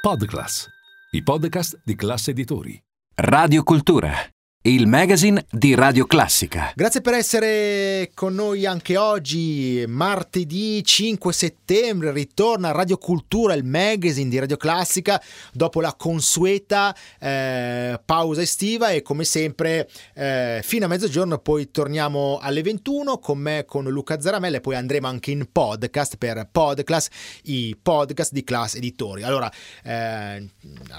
Podclass, i podcast di classe editori. Radio Cultura, il magazine di Radio Classica. Grazie per essere con noi anche oggi, martedì 5 settembre, ritorna Radio Cultura, il magazine di Radio Classica, dopo la consueta eh, pausa estiva e come sempre eh, fino a mezzogiorno poi torniamo alle 21 con me, con Luca Zaramella e poi andremo anche in podcast per Podclass, i podcast di Class Editori. Allora, eh,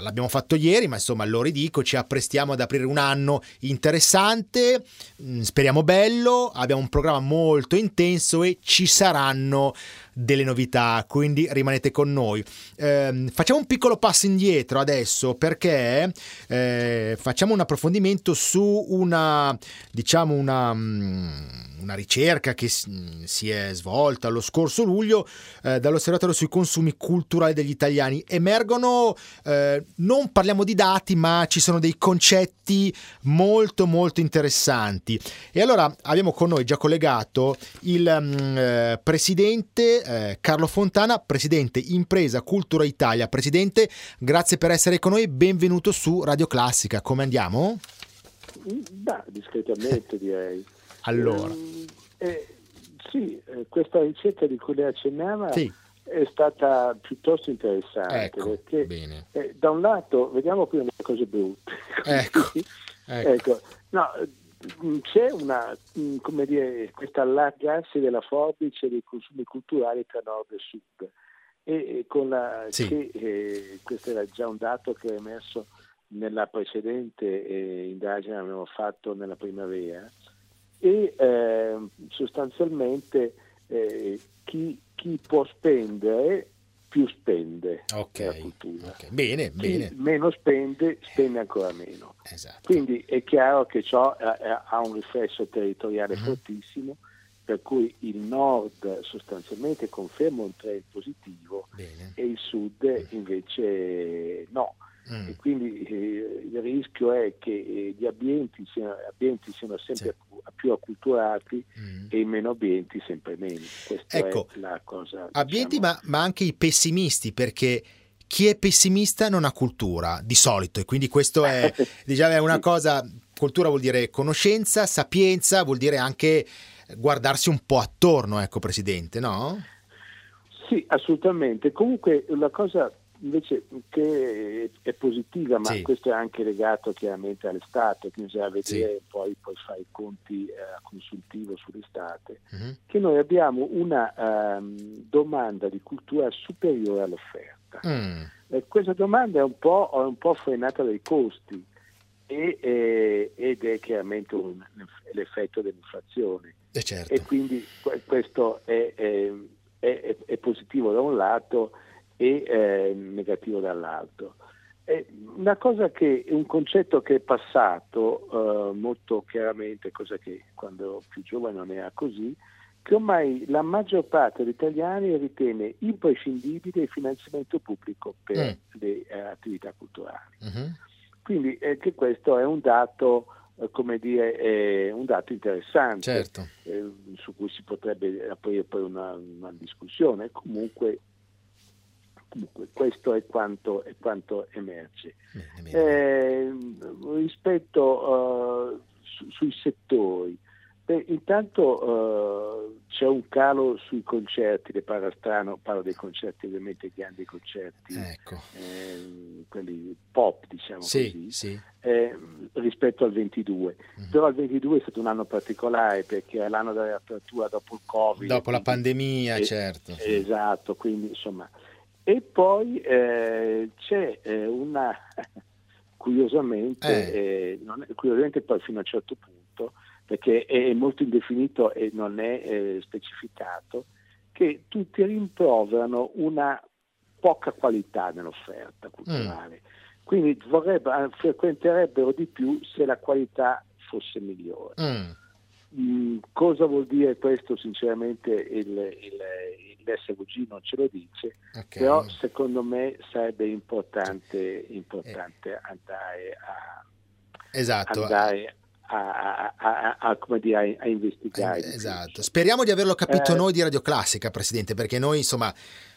l'abbiamo fatto ieri, ma insomma lo ridico, ci apprestiamo ad aprire un anno interessante, mm, speriamo bello, abbiamo un programma molto intenso e ci saranno delle novità, quindi rimanete con noi. Eh, facciamo un piccolo passo indietro adesso perché eh, facciamo un approfondimento su una, diciamo una, mm, una ricerca che si è svolta lo scorso luglio eh, dall'Osservatorio sui consumi culturali degli italiani. Emergono, eh, non parliamo di dati, ma ci sono dei concetti molto molto interessanti. E allora abbiamo con noi già collegato il um, presidente eh, Carlo Fontana, presidente Impresa Cultura Italia. Presidente, grazie per essere con noi, benvenuto su Radio Classica. Come andiamo? Beh, discretamente direi. Allora. Eh, eh, sì, eh, questa ricerca di cui lei accennava sì. è stata piuttosto interessante ecco, perché eh, da un lato vediamo prima le cose brutte. Ecco, ecco. ecco. No, c'è una, mm, come dire, questo allargarsi della forbice dei consumi culturali tra nord e sud. E, con la, sì. che, eh, questo era già un dato che è emerso nella precedente eh, indagine che abbiamo fatto nella primavera e eh, sostanzialmente chi, chi può spendere più spende okay, la cultura. Okay. Bene, Chi bene. meno spende, spende ancora meno. Esatto. Quindi è chiaro che ciò ha un riflesso territoriale uh-huh. fortissimo, per cui il nord sostanzialmente conferma un trend positivo bene. e il sud invece no. Mm. E quindi eh, il rischio è che eh, gli ambienti siano, ambienti siano sempre Sì. più, acculturati Mm. e i meno ambienti sempre meno. Questa Ecco, è la cosa. Ambienti, diciamo, ma, ma anche i pessimisti, perché chi è pessimista non ha cultura di solito, e quindi questo è, diciamo, è una cosa. Cultura vuol dire conoscenza, sapienza, vuol dire anche guardarsi un po' attorno, ecco, presidente, no? Sì, assolutamente. Comunque la cosa invece che è positiva, ma Sì. questo è anche legato chiaramente all'estate, quindi bisogna vedere Sì. poi, poi fare i conti eh, a consultivo sull'estate, Mhm. che noi abbiamo una ehm, domanda di cultura superiore all'offerta. Mm. Eh, questa domanda è un po', è un po' frenata dai costi e, eh, ed è chiaramente un- l'effetto dell'inflazione Eh, certo. e quindi que- questo è- è- è positivo da un lato e eh, negativo dall'altro. È una cosa che un concetto che è passato eh, molto chiaramente, cosa che quando ero più giovane non era così, che ormai la maggior parte degli italiani ritiene imprescindibile il finanziamento pubblico per Mm. le eh, attività culturali. Mhm. Quindi eh, che questo è un dato, eh, come dire, eh, un dato interessante Certo. eh, su cui si potrebbe aprire poi una, una discussione. Comunque, comunque questo è quanto, è quanto emerge. Bene, bene. Eh, rispetto eh, su- sui settori, beh, intanto eh, c'è un calo sui concerti, le parla strano, parlo dei concerti ovviamente grandi concerti, Ecco. ehm, quelli pop diciamo Sì, così, sì. eh, rispetto al 22. Mhm. Però il 22 è stato un anno particolare perché è l'anno della riapertura dopo il Covid. Dopo la quindi- pandemia, eh, certo. Esatto, quindi insomma. E poi eh, c'è eh, una, curiosamente, Eh. eh, è- curiosamente poi fino a un certo punto, perché è molto indefinito e non è eh, specificato, che tutti rimproverano una poca qualità nell'offerta culturale. Quindi vorrebbe, eh, frequenterebbero di più se la qualità fosse migliore. Mm. Mm, cosa vuol dire questo? Sinceramente il, il, l'SVG non ce lo dice, Ok. però secondo me sarebbe importante, importante andare, a, Esatto. andare a, a, a, dire, a investigare. Eh, esatto, speriamo di averlo capito eh, noi di Radio Classica, Presidente, perché noi insomma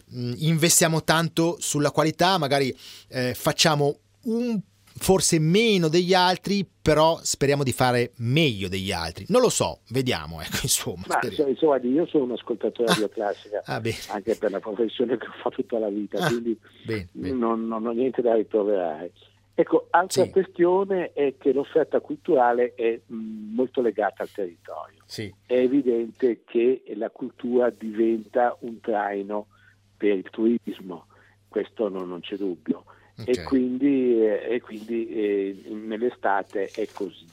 investiamo tanto sulla qualità, magari eh, facciamo un forse meno degli altri, però speriamo di fare meglio degli altri. Non lo so, vediamo, ecco, insomma. Ma, insomma io sono un ascoltatore ah, classica, ah, anche per la professione che ho fatto tutta la vita, ah, quindi bene, bene. Non, non, ho niente da riproverare. Ecco, altra sì. questione è che l'offerta culturale è molto legata al territorio. Sì. È evidente che la cultura diventa un traino per il turismo, questo non, non c'è dubbio. Okay. E quindi, eh, e quindi eh, nell'estate è così.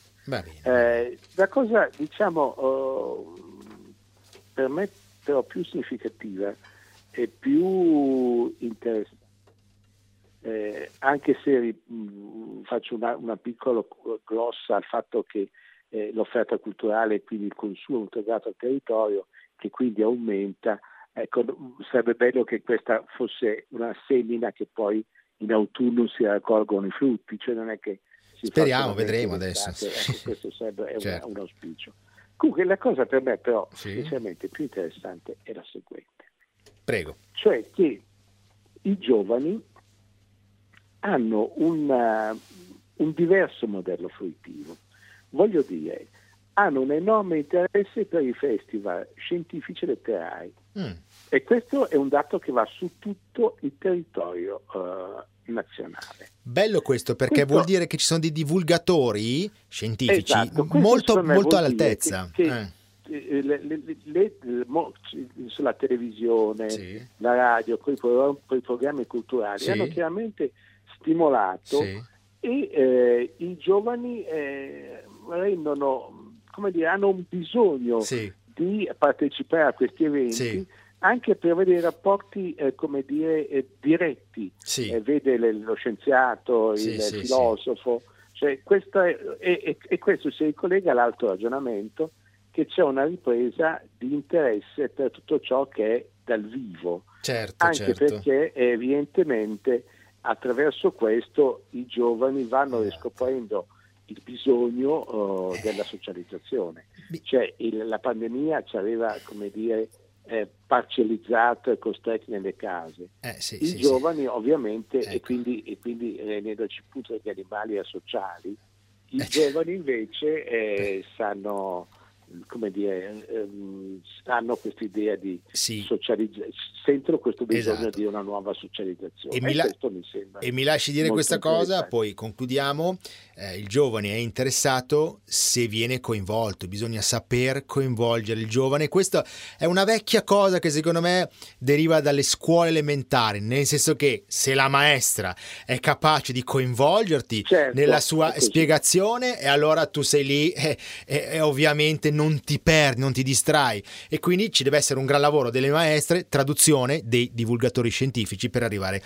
Eh, la cosa, diciamo, oh, per me però più significativa e più interessante, eh, anche se mh, mm, faccio una, una, piccola glossa al fatto che eh, l'offerta culturale e quindi il consumo integrato al territorio, che quindi aumenta, ecco, sarebbe bello che questa fosse una semina che poi in autunno si raccolgono i frutti, cioè non è che Speriamo, vedremo adesso. Ecco, questo sarebbe certo. un, un, auspicio. Comunque la cosa per me però sì. sinceramente più interessante è la seguente. Prego. Cioè che i giovani hanno una, un diverso modello fruitivo. Voglio dire, hanno un enorme interesse per i festival scientifici e letterari. Mm. E questo è un dato che va su tutto il territorio uh, nazionale. Bello questo perché questo, vuol dire che ci sono dei divulgatori scientifici esatto, molto, molto all'altezza. Che, che eh. le, le, le, sulla televisione, sì. la radio, con i, programmi culturali sì. hanno chiaramente stimolato sì. e eh, i giovani eh, rendono, come dire, hanno un bisogno di partecipare a questi eventi anche per avere rapporti eh, come dire, eh, diretti, sì. eh, vede lo scienziato, sì, il sì, filosofo, cioè, questo è, e, questo si ricollega all'altro ragionamento che c'è una ripresa di interesse per tutto ciò che è dal vivo, certo, anche certo. perché evidentemente attraverso questo i giovani vanno eh. riscoprendo il bisogno uh, della socializzazione. Cioè il, la pandemia ci aveva, come dire, eh, parcellizzato e costretti nelle case. Eh, sì, I sì, giovani sì. ovviamente, ecco. e quindi, e quindi rendendoci punto degli animali asociali, i eh, giovani invece eh, sanno come dire, ehm, hanno questa idea di sì. socializzare, sentono questo bisogno esatto. di una nuova socializzazione. E, mi, la- e mi, lasci dire questa cosa, poi concludiamo. Eh, il giovane è interessato se viene coinvolto, bisogna saper coinvolgere il giovane. Questa è una vecchia cosa che secondo me deriva dalle scuole elementari, nel senso che se la maestra è capace di coinvolgerti certo, nella sua spiegazione, e allora tu sei lì e, e, e ovviamente non non ti perdi, non ti distrai e quindi ci deve essere un gran lavoro delle maestre, traduzione dei divulgatori scientifici per arrivare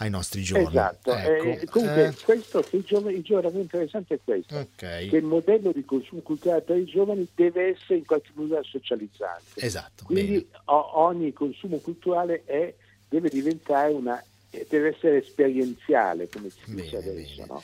ai nostri giorni. Esatto, ecco. eh, comunque eh. questo che i giovani, il giovane interessante è questo, okay. che il modello di consumo culturale per i giovani deve essere in qualche modo socializzante. Esatto. Quindi o, ogni consumo culturale è, deve diventare una, deve essere esperienziale, come si dice bene, adesso, bene. no?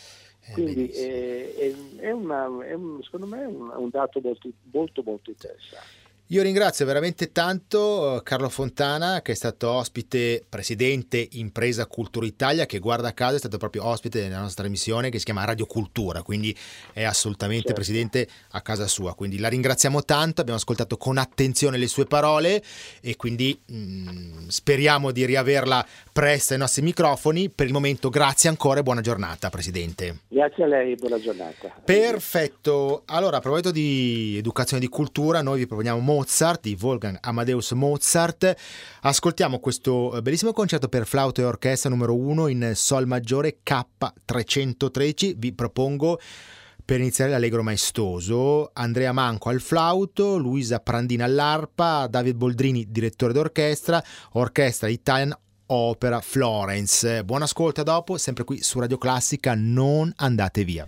Quindi è, è, è, una, è un, secondo me è un, un dato molto, molto, molto interessante. Io ringrazio veramente tanto eh, Carlo Fontana che è stato ospite, presidente Impresa Cultura Italia, che guarda caso è stato proprio ospite della nostra trasmissione che si chiama Radio Cultura, quindi è assolutamente certo. presidente a casa sua. Quindi la ringraziamo tanto, abbiamo ascoltato con attenzione le sue parole e quindi mh, mm, speriamo di riaverla presto ai nostri microfoni. Per il momento grazie ancora e buona giornata Presidente. Grazie a lei, buona giornata. Perfetto, allora a proposito di educazione e di cultura noi vi proponiamo molto Mozart di Wolfgang Amadeus Mozart. Ascoltiamo questo eh, bellissimo concerto per flauto e orchestra numero 1 in Sol maggiore K313. Vi propongo per iniziare l'allegro maestoso, Andrea Manco al flauto, Luisa Prandina all'arpa, David Boldrini direttore d'orchestra, orchestra Italian Opera Florence. Buon ascolto dopo, sempre qui su Radio Classica, non andate via.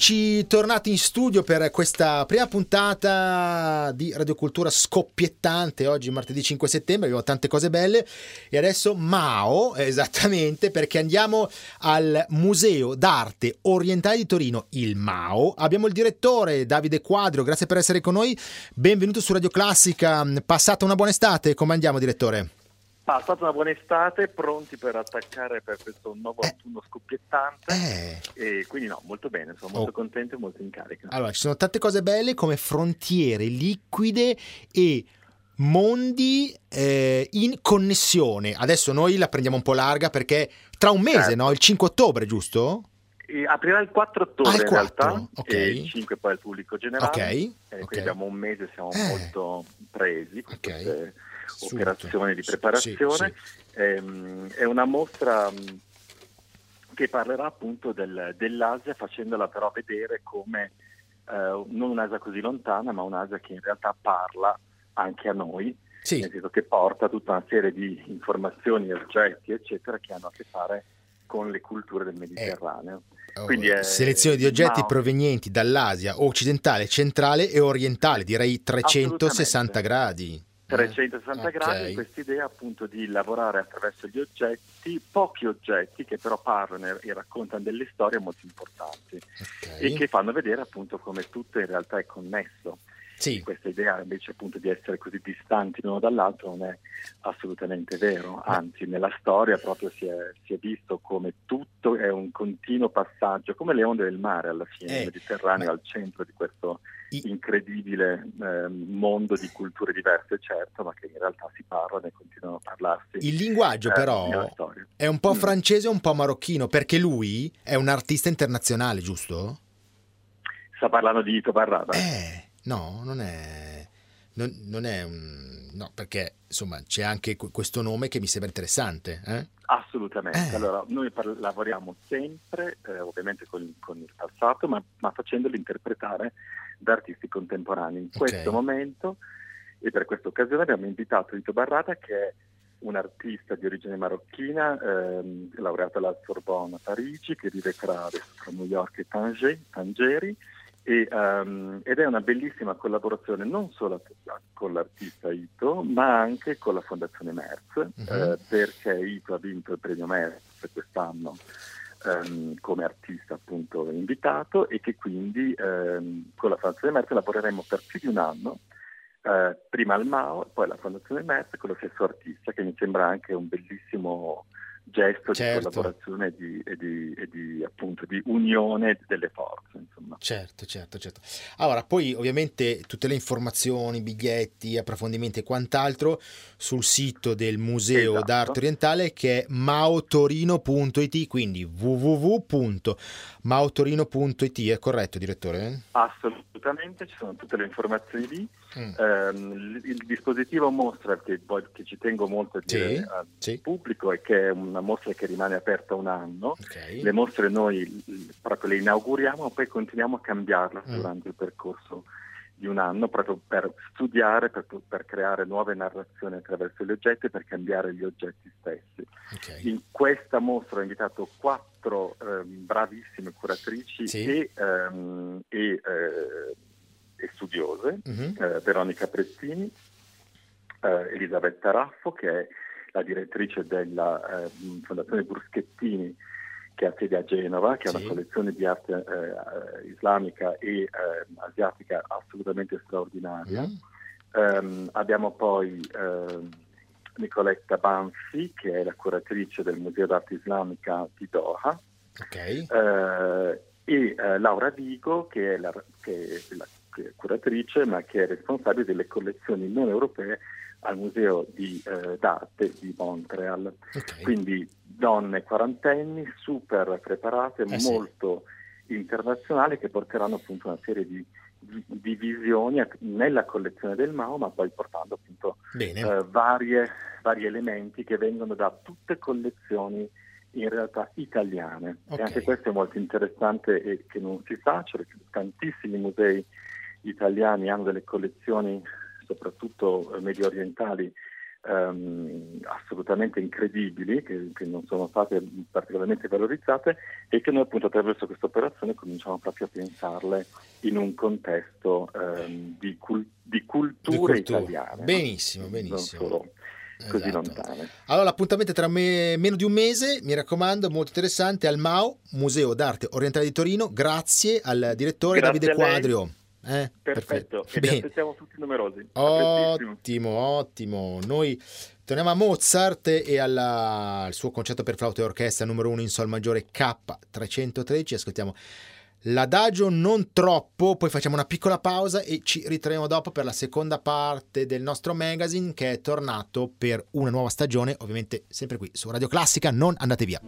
Eccoci tornati in studio per questa prima puntata di Radiocultura scoppiettante. Oggi martedì 5 settembre, abbiamo tante cose belle e adesso Mao, esattamente, perché andiamo al Museo d'Arte Orientale di Torino, il Mao. Abbiamo il direttore Davide Quadrio, grazie per essere con noi. Benvenuto su Radio Classica. Passata una buona estate, come andiamo direttore? Passata una buona estate, pronti per attaccare per questo nuovo eh. autunno scoppiettante. Eh. E quindi no, molto bene, sono molto oh. contento e molto in carica. Allora, ci sono tante cose belle come frontiere liquide e mondi eh, in connessione. Adesso noi la prendiamo un po' larga perché tra un mese, certo. no? Il 5 ottobre, giusto? Aprirà il 4 ottobre ah, il 4? in realtà, okay. il 5 poi al pubblico generale. Ok. Eh, okay. Quindi abbiamo un mese, siamo eh. molto presi. Ok. Queste operazione di preparazione. Sì, sì. Ehm, è una mostra mm, che parlerà appunto del, dell'Asia facendola però vedere come eh, non un'Asia così lontana, ma un'Asia che in realtà parla anche a noi, sì. nel senso che porta tutta una serie di informazioni, oggetti, eccetera, che hanno a che fare con le culture del Mediterraneo. Eh, Quindi è, selezione di oggetti ma... provenienti dall'Asia occidentale, centrale e orientale, direi 360 gradi. 360 okay. gradi, questa idea appunto di lavorare attraverso gli oggetti, pochi oggetti che però parlano e raccontano delle storie molto importanti okay. e che fanno vedere appunto come tutto in realtà è connesso. Sì. Questa idea invece appunto di essere così distanti l'uno dall'altro non è assolutamente vero, anzi nella storia proprio si è, si è visto come tutto è un continuo passaggio, come le onde del mare alla fine, eh, il Mediterraneo ma... al centro di questo incredibile eh, mondo di culture diverse, certo, ma che in realtà si parlano e continuano a parlarsi. Il linguaggio, eh, però, è un po' mm. francese e un po' marocchino, perché lui è un artista internazionale, giusto? Sta parlando di Ito Barrada? Eh, no, non è. Non, non è un. No, perché insomma c'è anche questo nome che mi sembra interessante. Eh? Assolutamente. Eh. Allora, noi par- lavoriamo sempre, eh, ovviamente con, con, il passato, ma, ma facendolo interpretare da artisti contemporanei. In okay. questo momento e per questa occasione abbiamo invitato Ito Barrata che è un artista di origine marocchina, ehm, laureato alla Sorbonne a Parigi, che vive tra, tra New York e Tanger, Tangeri, e, um, ed è una bellissima collaborazione non solo con l'artista Ito, ma anche con la Fondazione Merz, uh-huh. eh, perché Ito ha vinto il premio Merz quest'anno ehm, come artista appunto invitato e che quindi ehm, con la Fondazione Merz lavoreremo per più di un anno, eh, prima al MAO, poi alla Fondazione Merz con lo stesso artista, che mi sembra anche un bellissimo gesto certo. di collaborazione e di, e, di, e di, appunto, di, unione delle forze. Insomma. Certo, certo, certo. Allora, poi ovviamente tutte le informazioni, biglietti, approfondimenti e quant'altro sul sito del Museo esatto. d'Arte Orientale che è maotorino.it, quindi www.maotorino.it, è corretto direttore? Assolutamente, ci sono tutte le informazioni lì. Mm. Um, il, dispositivo mostra, che, che ci tengo molto a dire sì, al sì. pubblico, è che è una mostra che rimane aperta un anno. Okay. Le mostre noi proprio le inauguriamo, poi continuiamo a cambiarle mm. durante il percorso di un anno proprio per studiare, per, per, creare nuove narrazioni attraverso gli oggetti e per cambiare gli oggetti stessi. Okay. In questa mostra ho invitato quattro eh, bravissime curatrici sì. e, ehm, e eh, e studiose, uh-huh. eh, Veronica Prezzini, eh, Elisabetta Raffo, che è la direttrice della eh, Fondazione Bruschettini, che ha sede a Genova, che sì. ha una collezione di arte eh, islamica e eh, asiatica assolutamente straordinaria. Uh-huh. Abbiamo poi uh, Nicoletta Banfi, che è la curatrice del Museo d'Arte Islamica di Doha. Okay. Uh, e uh, Laura Vigo, che è la, che è la curatrice, ma che è responsabile delle collezioni non europee al Museo di, eh, d'Arte di Montreal. Okay. Quindi donne quarantenni, super preparate, eh molto sì. internazionali, che porteranno appunto una serie di, di, di, visioni nella collezione del Mao, ma poi portando appunto eh, varie, vari elementi che vengono da tutte collezioni in realtà italiane. Okay. E anche questo è molto interessante e che non si sa, cioè tantissimi musei italiani hanno delle collezioni soprattutto eh, medio orientali ehm, assolutamente incredibili, che, che, non sono state particolarmente valorizzate e che noi appunto attraverso questa operazione cominciamo proprio a pensarle in un contesto ehm, di, cul- di, culture di cultura italiane. Benissimo, benissimo. Non solo così esatto. lontane. Allora l'appuntamento è tra me, meno di un mese, mi raccomando, molto interessante, al MAO, Museo d'Arte Orientale di Torino, grazie al direttore grazie Davide Quadrio. Eh, perfetto, perfetto. e aspettiamo tutti numerosi. Ottimo, ottimo. Noi torniamo a Mozart e alla, al suo concerto per flauto e orchestra numero 1 in sol maggiore K313. Ascoltiamo l'adagio non troppo, poi facciamo una piccola pausa e ci ritroviamo dopo per la seconda parte del nostro magazine che è tornato per una nuova stagione, ovviamente sempre qui su Radio Classica, non andate via.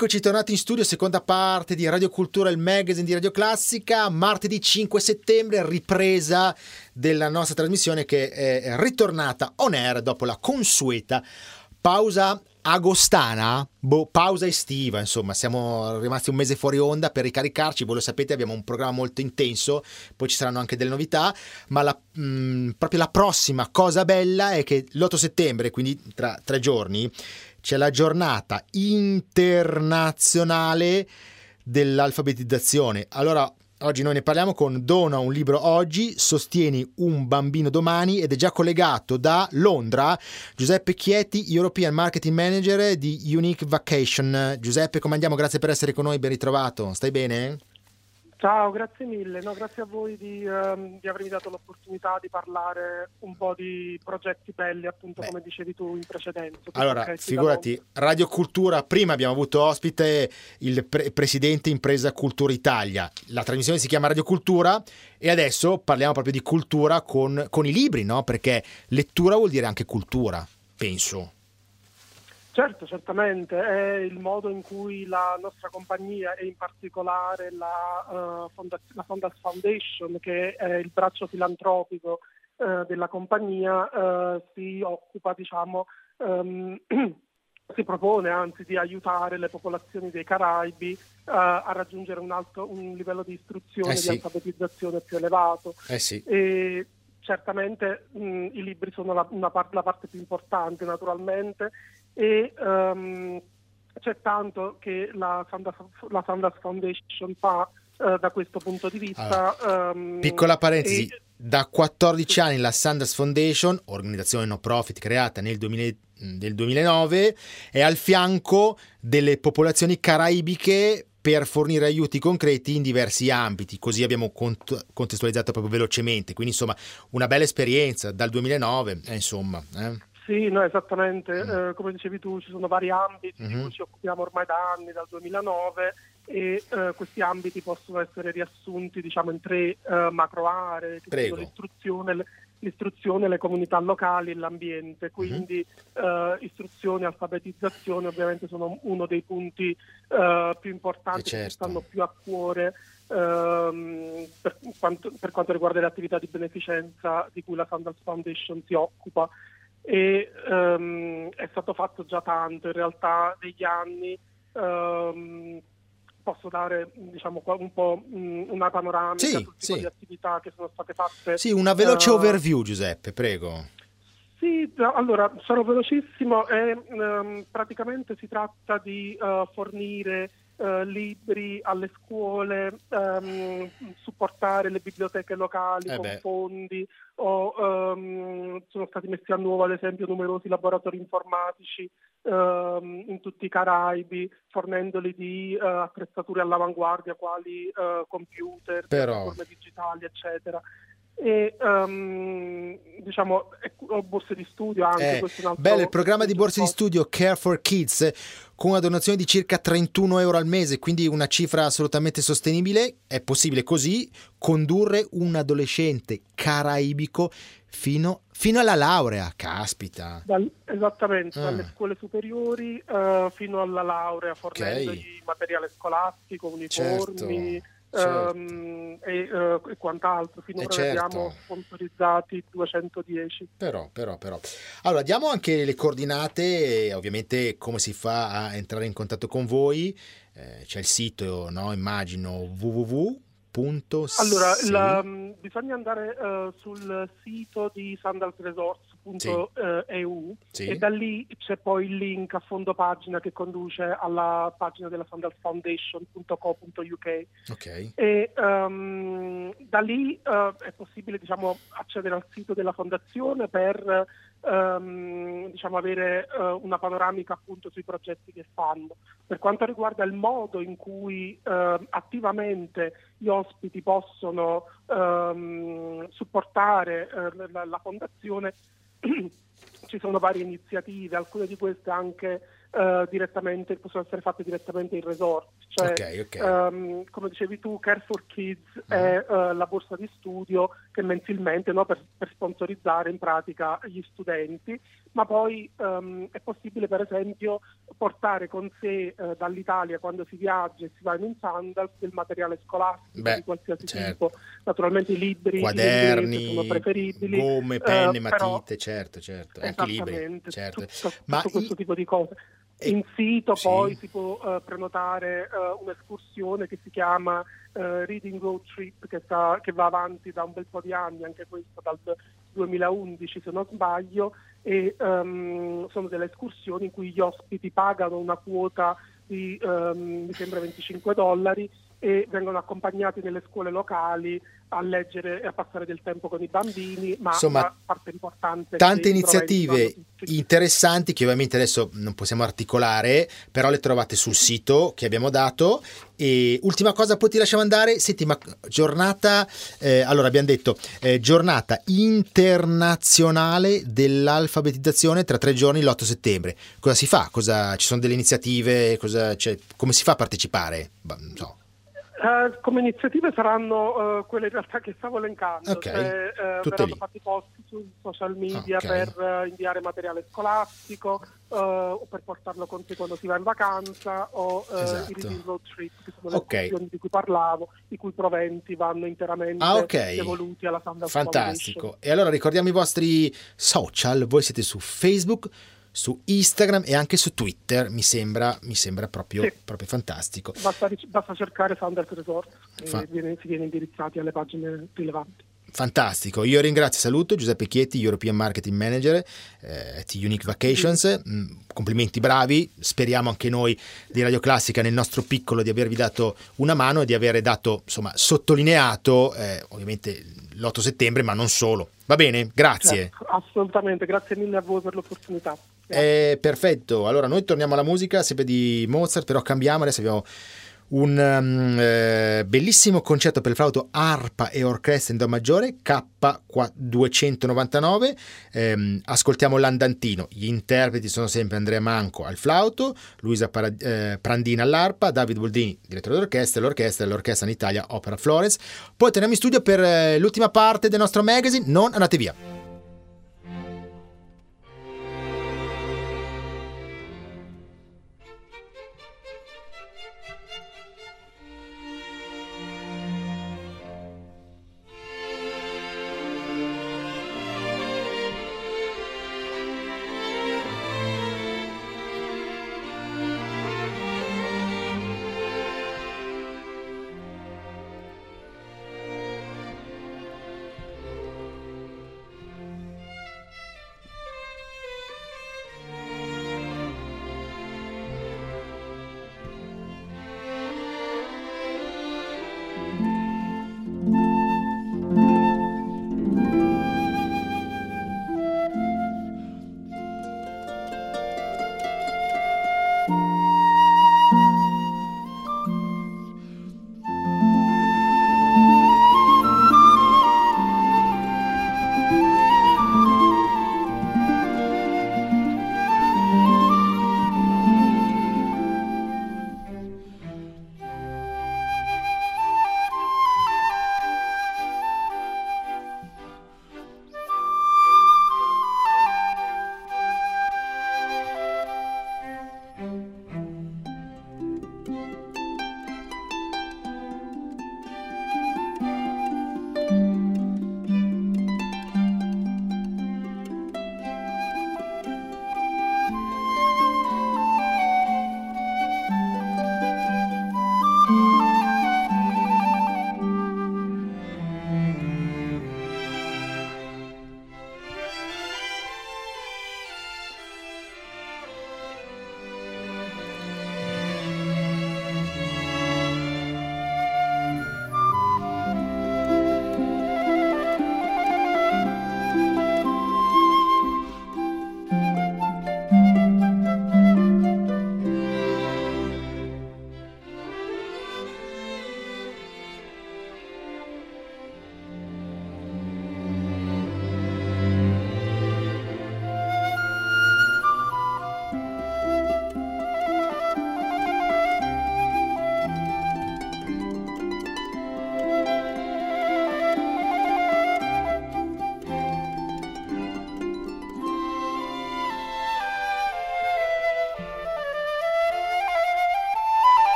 Eccoci tornati in studio, seconda parte di Radio Cultura, il magazine di Radio Classica, martedì 5 settembre, ripresa della nostra trasmissione che è ritornata on air dopo la consueta pausa agostana, boh, pausa estiva, insomma, siamo rimasti un mese fuori onda per ricaricarci, voi lo sapete, abbiamo un programma molto intenso, poi ci saranno anche delle novità, ma la, mh, mm, proprio la prossima cosa bella è che l'8 settembre, quindi tra tre giorni, c'è la giornata internazionale dell'alfabetizzazione. Allora, oggi noi ne parliamo con Dona un libro oggi, Sostieni un bambino domani ed è già collegato da Londra Giuseppe Chieti, European Marketing Manager di Unique Vacation. Giuseppe, come andiamo? Grazie per essere con noi, ben ritrovato. Stai bene? Ciao, grazie mille, no, grazie a voi di, um, di, avermi dato l'opportunità di parlare un po' di progetti belli, appunto Beh. come dicevi tu in precedenza. Allora, figurati, Radio Cultura, prima abbiamo avuto ospite il pre- presidente Impresa Cultura Italia, la trasmissione si chiama Radio Cultura e adesso parliamo proprio di cultura con, con i libri, no? Perché lettura vuol dire anche cultura, penso. Certo, certamente, è il modo in cui la nostra compagnia e in particolare la, uh, Fondaz- la Fondas Foundation, che è il braccio filantropico uh, della compagnia, uh, si occupa, diciamo, um, si propone anzi di aiutare le popolazioni dei Caraibi a raggiungere un, alto, un livello di istruzione, eh sì. di alfabetizzazione più elevato. Eh sì. E certamente mh, i libri sono la, part- la parte più importante naturalmente e um, c'è tanto che la Sanders, la Sanders Foundation fa uh, da questo punto di vista. Allora, um, piccola parentesi, e... da 14 anni la Sanders Foundation, organizzazione no profit creata nel 2000, del 2009, è al fianco delle popolazioni caraibiche per fornire aiuti concreti in diversi ambiti, così abbiamo cont- contestualizzato proprio velocemente, quindi insomma una bella esperienza dal 2009, eh, insomma. Eh. Sì, no, esattamente, mm. eh, come dicevi tu ci sono vari ambiti mm-hmm. di cui ci occupiamo ormai da anni, dal 2009 e eh, questi ambiti possono essere riassunti diciamo, in tre eh, macro aree, che sono l'istruzione, l'istruzione, le comunità locali e l'ambiente, quindi mm-hmm. istruzione e alfabetizzazione ovviamente sono uno dei punti eh, più importanti certo. che stanno più a cuore ehm, per, quanto, per, quanto, riguarda le attività di beneficenza di cui la Sandals Foundation si occupa e um, è stato fatto già tanto in realtà negli anni. Um, posso dare diciamo, un po' una panoramica sì, sì. di attività che sono state fatte. Sì, una veloce uh, overview Giuseppe, prego. Sì, allora sarò velocissimo e um, praticamente si tratta di uh, fornire uh, libri alle scuole, um, supportare le biblioteche locali eh con beh. fondi o um, sono stati messi a nuovo ad esempio numerosi laboratori informatici um, in tutti i Caraibi fornendoli di uh, attrezzature all'avanguardia quali uh, computer, piattaforme digitali eccetera e um, diciamo borse di studio anche eh, questo bello il programma di borse di studio Care for Kids con una donazione di circa 31 euro al mese quindi una cifra assolutamente sostenibile è possibile così condurre un adolescente caraibico fino, fino alla laurea caspita Dal, esattamente ah. dalle scuole superiori uh, fino alla laurea fornendogli okay. materiale scolastico uniformi certo certo. um, e, uh, e, quant'altro. Finora eh certo. abbiamo sponsorizzati 210. Però, però, però. Allora, diamo anche le coordinate, ovviamente come si fa a entrare in contatto con voi. Eh, c'è il sito, no? immagino, www. Allora, la, bisogna andare uh, sul sito di Sandals Resorts www.eu sì. e da lì c'è poi il link a fondo pagina che conduce alla pagina della sandalsfoundation.co.uk okay. e um, da lì uh, è possibile diciamo, accedere al sito della fondazione per um, diciamo, avere uh, una panoramica appunto sui progetti che fanno. Per quanto riguarda il modo in cui uh, attivamente gli ospiti possono um, supportare la, la fondazione, ci sono varie iniziative, alcune di queste anche uh, direttamente, possono essere fatte direttamente in resort. Cioè, okay, okay. Um, come dicevi tu, Care for Kids uh-huh. è uh, la borsa di studio che mensilmente no, per, per, sponsorizzare in pratica gli studenti, ma poi um, è possibile per esempio portare con sé uh, dall'Italia quando si viaggia e si va in un sandals del materiale scolastico Beh, di qualsiasi certo. tipo, naturalmente i libri, quaderni, i libri sono preferibili, gomme, penne, matite, però, certo, certo, anche libri, certo. Tutto, ma tutto questo tipo di cose. In sito sì. poi si può uh, prenotare uh, un'escursione che si chiama uh, Reading Road Trip che, sta, che, va avanti da un bel po' di anni, anche questo dal 2011 se non sbaglio, e um, sono delle escursioni in cui gli ospiti pagano una quota di um, mi sembra 25 dollari e vengono accompagnati nelle scuole locali a leggere e a passare del tempo con i bambini, ma Insomma, parte importante tante iniziative interessanti che ovviamente adesso non possiamo articolare, però le trovate sul sito che abbiamo dato. E ultima cosa, poi ti lasciamo andare. Senti, ma giornata, eh, allora abbiamo detto eh, giornata internazionale dell'alfabetizzazione tra tre giorni l'8 settembre. Cosa si fa? Cosa, ci sono delle iniziative? Cosa, cioè, come si fa a partecipare? Bah, no. Uh, come iniziative saranno uh, quelle in realtà che stavo elencando, okay. cioè, uh, verranno fatti post sui social media okay. per inviare materiale scolastico o per portarlo con te quando si va in vacanza o esatto. i reading road trip, che sono le okay. di cui parlavo, i cui proventi vanno interamente ah, okay. devoluti alla Sandals Fantastico. E allora ricordiamo i vostri social, voi siete su Facebook, su Instagram e anche su Twitter, mi sembra, mi sembra proprio, sì. proprio, fantastico. Basta, basta cercare Sanders Resort Fa- e viene, si viene indirizzati alle pagine rilevanti. Fantastico, io ringrazio e saluto Giuseppe Chietti, European Marketing Manager eh, at Unique Vacations, mm, complimenti bravi, speriamo anche noi di Radio Classica nel nostro piccolo di avervi dato una mano e di aver dato, insomma, sottolineato eh, ovviamente l'8 settembre, ma non solo. Va bene, grazie. Certo, assolutamente, grazie mille a voi per l'opportunità. Eh, perfetto, allora noi torniamo alla musica, sempre di Mozart, però cambiamo, adesso abbiamo un um, eh, bellissimo concerto per il flauto, arpa e orchestra in do maggiore K299 ehm, ascoltiamo l'andantino. Gli interpreti sono sempre Andrea Manco al flauto Luisa Para- eh, Prandina all'arpa David Boldini direttore d'orchestra l'orchestra e l'orchestra in Italia Opera Flores. Poi torniamo in studio per eh, l'ultima parte del nostro magazine. Non andate via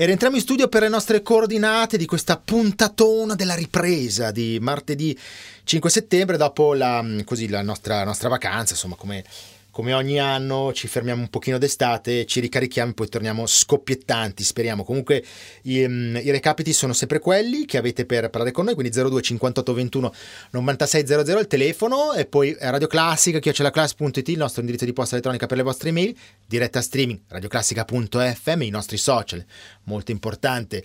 E rientriamo in studio per le nostre coordinate di questa puntatona della ripresa di martedì 5 settembre dopo la, così, la nostra, nostra vacanza, insomma come come ogni anno ci fermiamo un pochino d'estate, ci ricarichiamo e poi torniamo scoppiettanti, speriamo. Comunque i, um, i, recapiti sono sempre quelli che avete per parlare con noi, quindi 02 58 21 96 00 il telefono e poi Radio Classica, chiocciolaclass.it il nostro indirizzo di posta elettronica per le vostre email, diretta streaming, radioclassica.fm, i nostri social, molto importante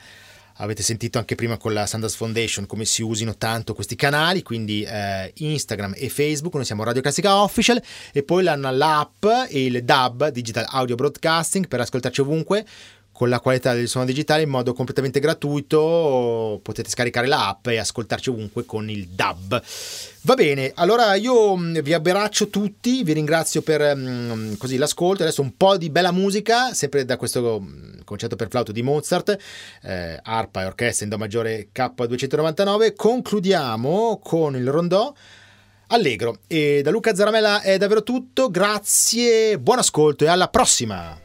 avete sentito anche prima con la Sanders Foundation come si usino tanto questi canali, quindi eh, Instagram e Facebook, noi siamo Radio Classica Official e poi l'app e il DAB, Digital Audio Broadcasting, per ascoltarci ovunque con la qualità del suono digitale in modo completamente gratuito. Potete scaricare l'app e ascoltarci ovunque con il DAB. Va bene, allora io mm, vi abbraccio tutti, vi ringrazio per mm, così, l'ascolto. Adesso un po' di bella musica, sempre da questo mm, concerto per flauto di Mozart, eh, arpa e orchestra in Do maggiore K299. Concludiamo con il rondò. Allegro e da Luca Zaramella è davvero tutto, grazie, buon ascolto e alla prossima!